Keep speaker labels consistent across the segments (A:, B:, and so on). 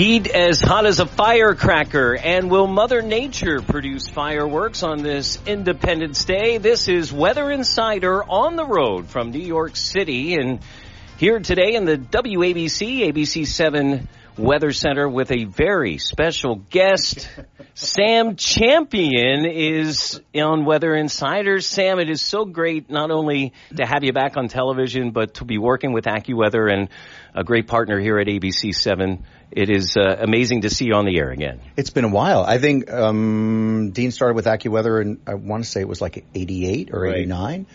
A: Heat as hot as a firecracker, and will Mother Nature produce fireworks on this Independence Day? This is Weather Insider on the road from New York City, and here today in the WABC, ABC 7 Weather Center with a very special guest. Sam Champion is on Weather Insiders. Sam, it is so great not only to have you back on television, but to be working with AccuWeather and a great partner here at ABC 7. It is uh, amazing to see you on the air again.
B: It's been a while. I think um, Dean started with AccuWeather, and I want to say it was like 88 or
A: Right.
B: 89.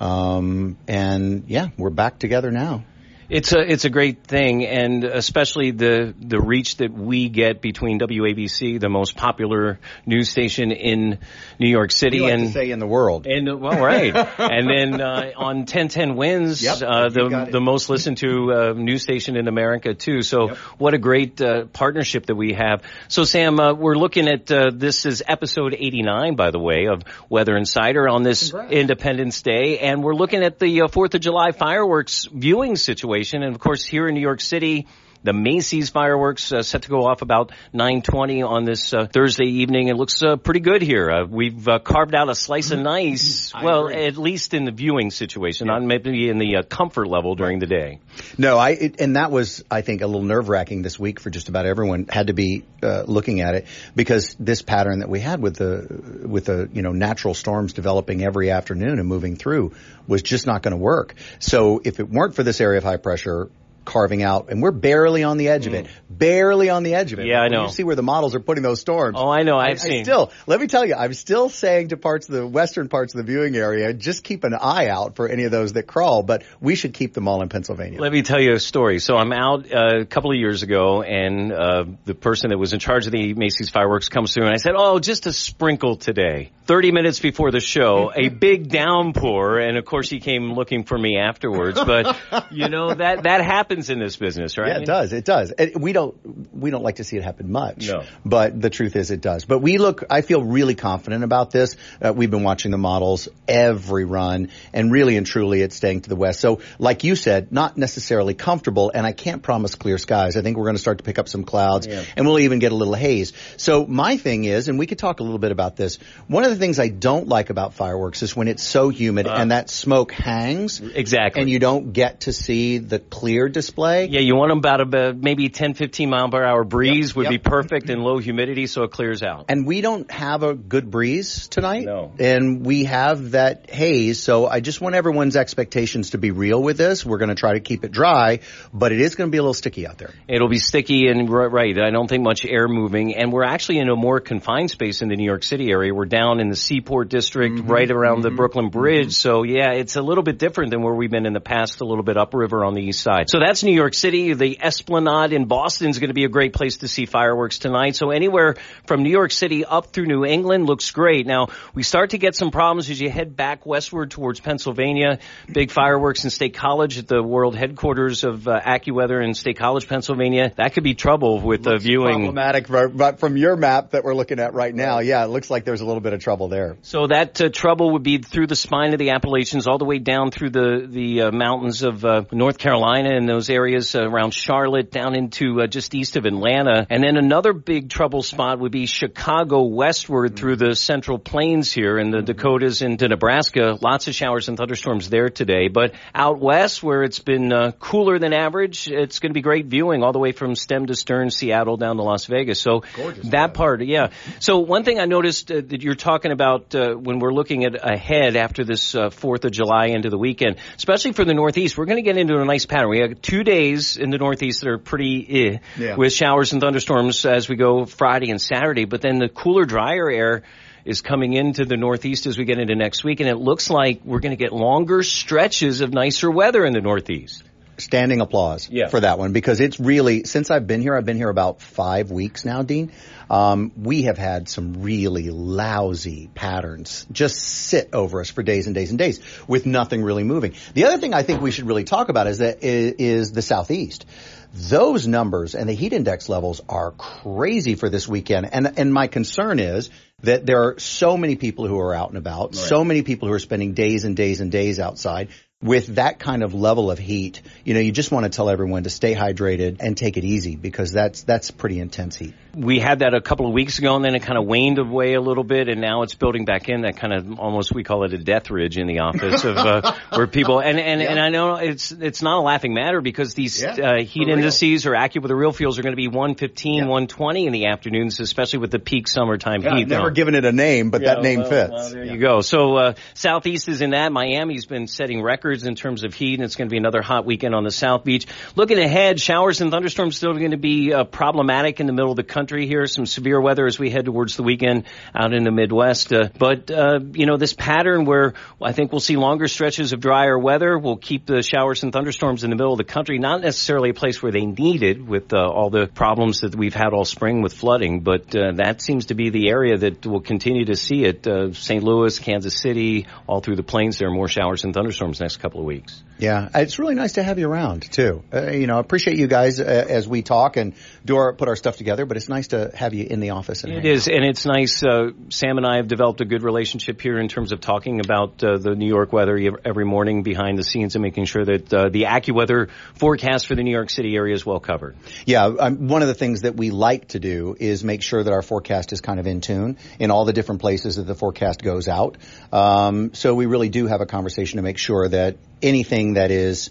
B: Um, and yeah, we're back together now.
A: It's a it's a great thing, and especially the the reach that we get between WABC, the most popular news station in New York City,
B: like
A: and
B: say in the world.
A: And well, right, and then uh, on 1010 wins,
B: Yep,
A: uh, the the most listened to uh, news station in America too. So what a great uh, partnership that we have. So Sam, uh, we're looking at uh, this is episode 89, by the way, of Weather Insider on this Independence Day, and we're looking at the uh, Fourth of July fireworks viewing situation, and of course here in New York City. The Macy's fireworks uh, set to go off about 9:20 on this uh, Thursday evening. It looks uh, pretty good here. Uh, we've uh, carved out a slice of nice. well, at least in the viewing situation, not maybe in the uh, comfort level during the day.
B: No, I it, and that was I think a little nerve wracking this week for just about everyone had to be uh, looking at it because this pattern that we had with the with the you know natural storms developing every afternoon and moving through was just not going to work. So if it weren't for this area of high pressure carving out and we're barely on the edge of it barely on the edge of it
A: Mm. Yeah, I know.
B: you see where the models are putting those storms
A: Oh, I know.
B: I,
A: I've seen.
B: I still, let me tell you, I'm still saying to parts of the western parts of the viewing area, just keep an eye out for any of those that crawl, but we should keep them all in Pennsylvania.
A: Let me tell you a story. So I'm out uh, a couple of years ago, and uh, the person that was in charge of the Macy's fireworks comes through, and I said, "Oh, just a sprinkle today." Thirty minutes before the show, a big downpour, and of course he came looking for me afterwards. But you know that that happens in this business, right?
B: Yeah, it does. It does. And we don't we don't like to see it happen much.
A: No.
B: But the truth is, it does. But we look. I feel really confident about this. Uh, we've been watching the models every run, and really and truly, it's staying to the west. So, like you said, not necessarily comfortable, and I can't promise clear skies. I think we're going to start to pick up some clouds, and we'll even get a little haze. So, my thing is, and we could talk a little bit about this. One of the things I don't like about fireworks is when it's so humid and that smoke hangs.
A: Exactly.
B: And you don't get to see the clear display.
A: Yeah, you want about a uh, maybe 10, 15 mile per hour breeze would
B: yep.
A: be perfect in low humidity, so it clears out.
B: And we don't have a good breeze tonight.
A: No.
B: And we have that haze. So I just want everyone's expectations to be real with this. We're going to try to keep it dry, but it is going to be a little sticky out there.
A: It'll be sticky and ri- right. I don't think much air moving, and we're actually in a more confined space in the New York City area. We're down in the Seaport District, mm-hmm, right around the mm-hmm, Brooklyn Bridge. Mm-hmm. So yeah, it's a little bit different than where we've been in the past. A little bit upriver on the east side. So that's New York City. The Esplanade in Boston is going to be a great place to see fireworks tonight. So anywhere from New York City up through New England looks great. Now we start to get some problems as you head back westward towards Pennsylvania. Big fireworks in State College at the world headquarters of uh, AccuWeather in State College, Pennsylvania. That could be trouble with the viewing.
B: Problematic, but from your map that we're looking at right now, yeah, it looks like there's a little bit of trouble there.
A: So that uh, trouble would be through the spine of the Appalachians, all the way down through the the uh, mountains of uh, North Carolina and those areas uh, around Charlotte, down into uh, just east of Atlanta, and then another big trouble spot would be Chicago westward through the Central Plains here in the Dakotas into Nebraska. Lots of showers and thunderstorms there today, but out west where it's been uh, cooler than average, it's going to be great viewing all the way from stem to stern, Seattle down to Las Vegas. So that part, yeah. So one thing I noticed uh, that you're talking about uh, when we're looking at ahead after this uh, Fourth of July into the weekend, especially for the Northeast, we're going to get into a nice pattern. We have two days in the Northeast that are pretty eh,
B: Yeah.
A: with showers and thunderstorms as we go Friday and Saturday, but then the cooler, drier air is coming into the Northeast as we get into next week, and it looks like we're going to get longer stretches of nicer weather in the Northeast
B: standing applause
A: yeah.
B: for that one because it's really since I've been here. I've been here about five weeks now, Dean. Um, we have had some really lousy patterns just sit over us for days and days and days with nothing really moving. The other thing I think we should really talk about is that is the southeast. Those numbers and the heat index levels are crazy for this weekend. And, and my concern is that there are so many people who are out and about, right. so many people who are spending days and days and days outside with that kind of level of heat, you know, you just want to tell everyone to stay hydrated and take it easy because that's that's pretty intense heat.
A: We had that a couple of weeks ago and then it kind of waned away a little bit and now it's building back in that kind of almost we call it a death ridge in the office of uh, where people and and, yeah. and I know it's it's not a laughing matter because these yeah, uh, heat indices or AccuWeather RealFeels are going to be 115, yeah. 120 in the afternoons, especially with the peak summertime
B: yeah,
A: heat.
B: Never given it a name, but that name
A: well,
B: fits.
A: Well, there you go. So uh, southeast is in that. Miami's been setting records records in terms of heat, and it's going to be another hot weekend on the South Beach. Looking ahead, showers and thunderstorms still going to be uh, problematic in the middle of the country here. Some severe weather as we head towards the weekend out in the Midwest. Uh, but, uh, you know, this pattern where I think we'll see longer stretches of drier weather will keep the showers and thunderstorms in the middle of the country, not necessarily a place where they need it with uh, all the problems that we've had all spring with flooding, but uh, that seems to be the area that will continue to see it. Uh, St. Louis, Kansas City, all through the plains, there are more showers and thunderstorms next couple of weeks.
B: Yeah, it's really nice to have you around too. Uh, you know, appreciate you guys uh, as we talk and do our put our stuff together. But it's nice to have you in the office. And
A: it is, out. and it's nice. Uh, Sam and I have developed a good relationship here in terms of talking about uh, the New York weather every morning behind the scenes and making sure that uh, the AccuWeather forecast for the New York City area is well covered.
B: Yeah, um, one of the things that we like to do is make sure that our forecast is kind of in tune in all the different places that the forecast goes out. Um, so we really do have a conversation to make sure that anything that is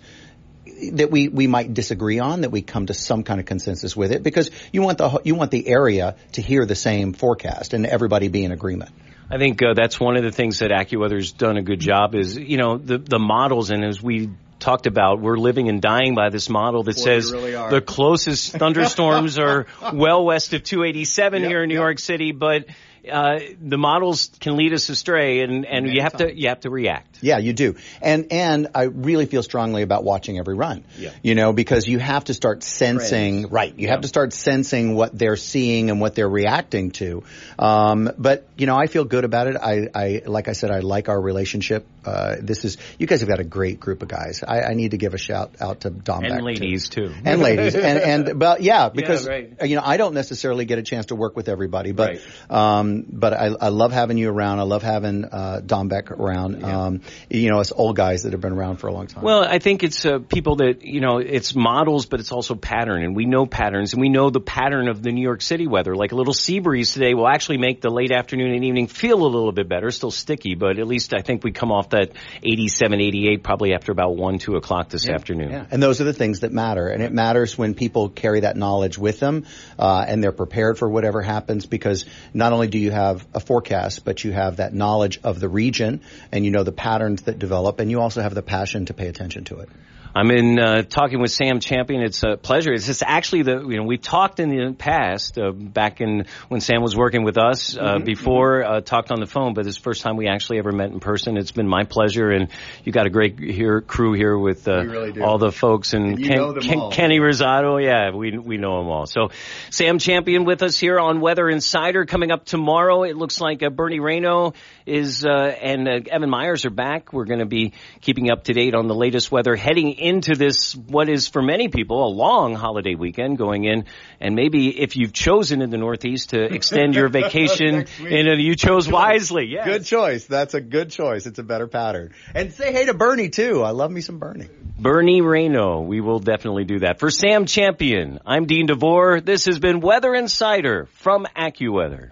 B: that we, we might disagree on, that we come to some kind of consensus with it, because you want the you want the area to hear the same forecast and everybody be in agreement.
A: I think uh, that's one of the things that AccuWeather's done a good job is you know the the models and as we talked about we're living and dying by this model that Boy, says
B: really
A: the closest thunderstorms are well west of 287 yep, here in New yep. York City, but uh, the models can lead us astray, and, and you have to you have to react.
B: Yeah, you do. And and I really feel strongly about watching every run.
A: Yeah.
B: You know, because you have to start sensing Trends. right. You yeah. have to start sensing what they're seeing and what they're reacting to. Um, but you know, I feel good about it. I, I like I said, I like our relationship. Uh, this is you guys have got a great group of guys. I, I need to give a shout out to Dom
A: and ladies
B: too.
A: too.
B: and ladies and and but yeah, because yeah, right. you know I don't necessarily get a chance to work with everybody, but right. um, but I, I love having you around. I love having uh, Don Beck around. Yeah. Um, you know, us old guys that have been around for a long time.
A: Well, I think it's uh, people that you know, it's models, but it's also pattern, and we know patterns, and we know the pattern of the New York City weather. Like a little sea breeze today will actually make the late afternoon and evening feel a little bit better. Still sticky, but at least I think we come off that 87, 88 probably after about one, two o'clock this
B: yeah.
A: afternoon.
B: Yeah. And those are the things that matter, and it matters when people carry that knowledge with them, uh, and they're prepared for whatever happens because not only do you have a forecast, but you have that knowledge of the region and you know the patterns that develop and you also have the passion to pay attention to it.
A: I'm in uh, talking with Sam Champion. It's a pleasure. It's just actually the you know we talked in the past uh, back in when Sam was working with us uh, mm-hmm, before mm-hmm. Uh, talked on the phone, but it's the first time we actually ever met in person. It's been my pleasure, and you got a great here crew here with
B: uh, really
A: all the folks and,
B: and Ken, Ken,
A: Kenny Rosato. Yeah, we we know them all. So Sam Champion with us here on Weather Insider coming up tomorrow. It looks like uh, Bernie Rayno is and Evan Myers are back. We're going to be keeping up to date on the latest weather heading into this, what is for many people a long holiday weekend going in. And maybe if you've chosen in the Northeast to extend your vacation, and you chose wisely. Yes.
B: Good choice. That's a good choice. It's a better pattern. And say hey to Bernie too. I love me some Bernie.
A: Bernie Rayno. We will definitely do that. For Sam Champion, I'm Dean DeVore. This has been Weather Insider from AccuWeather.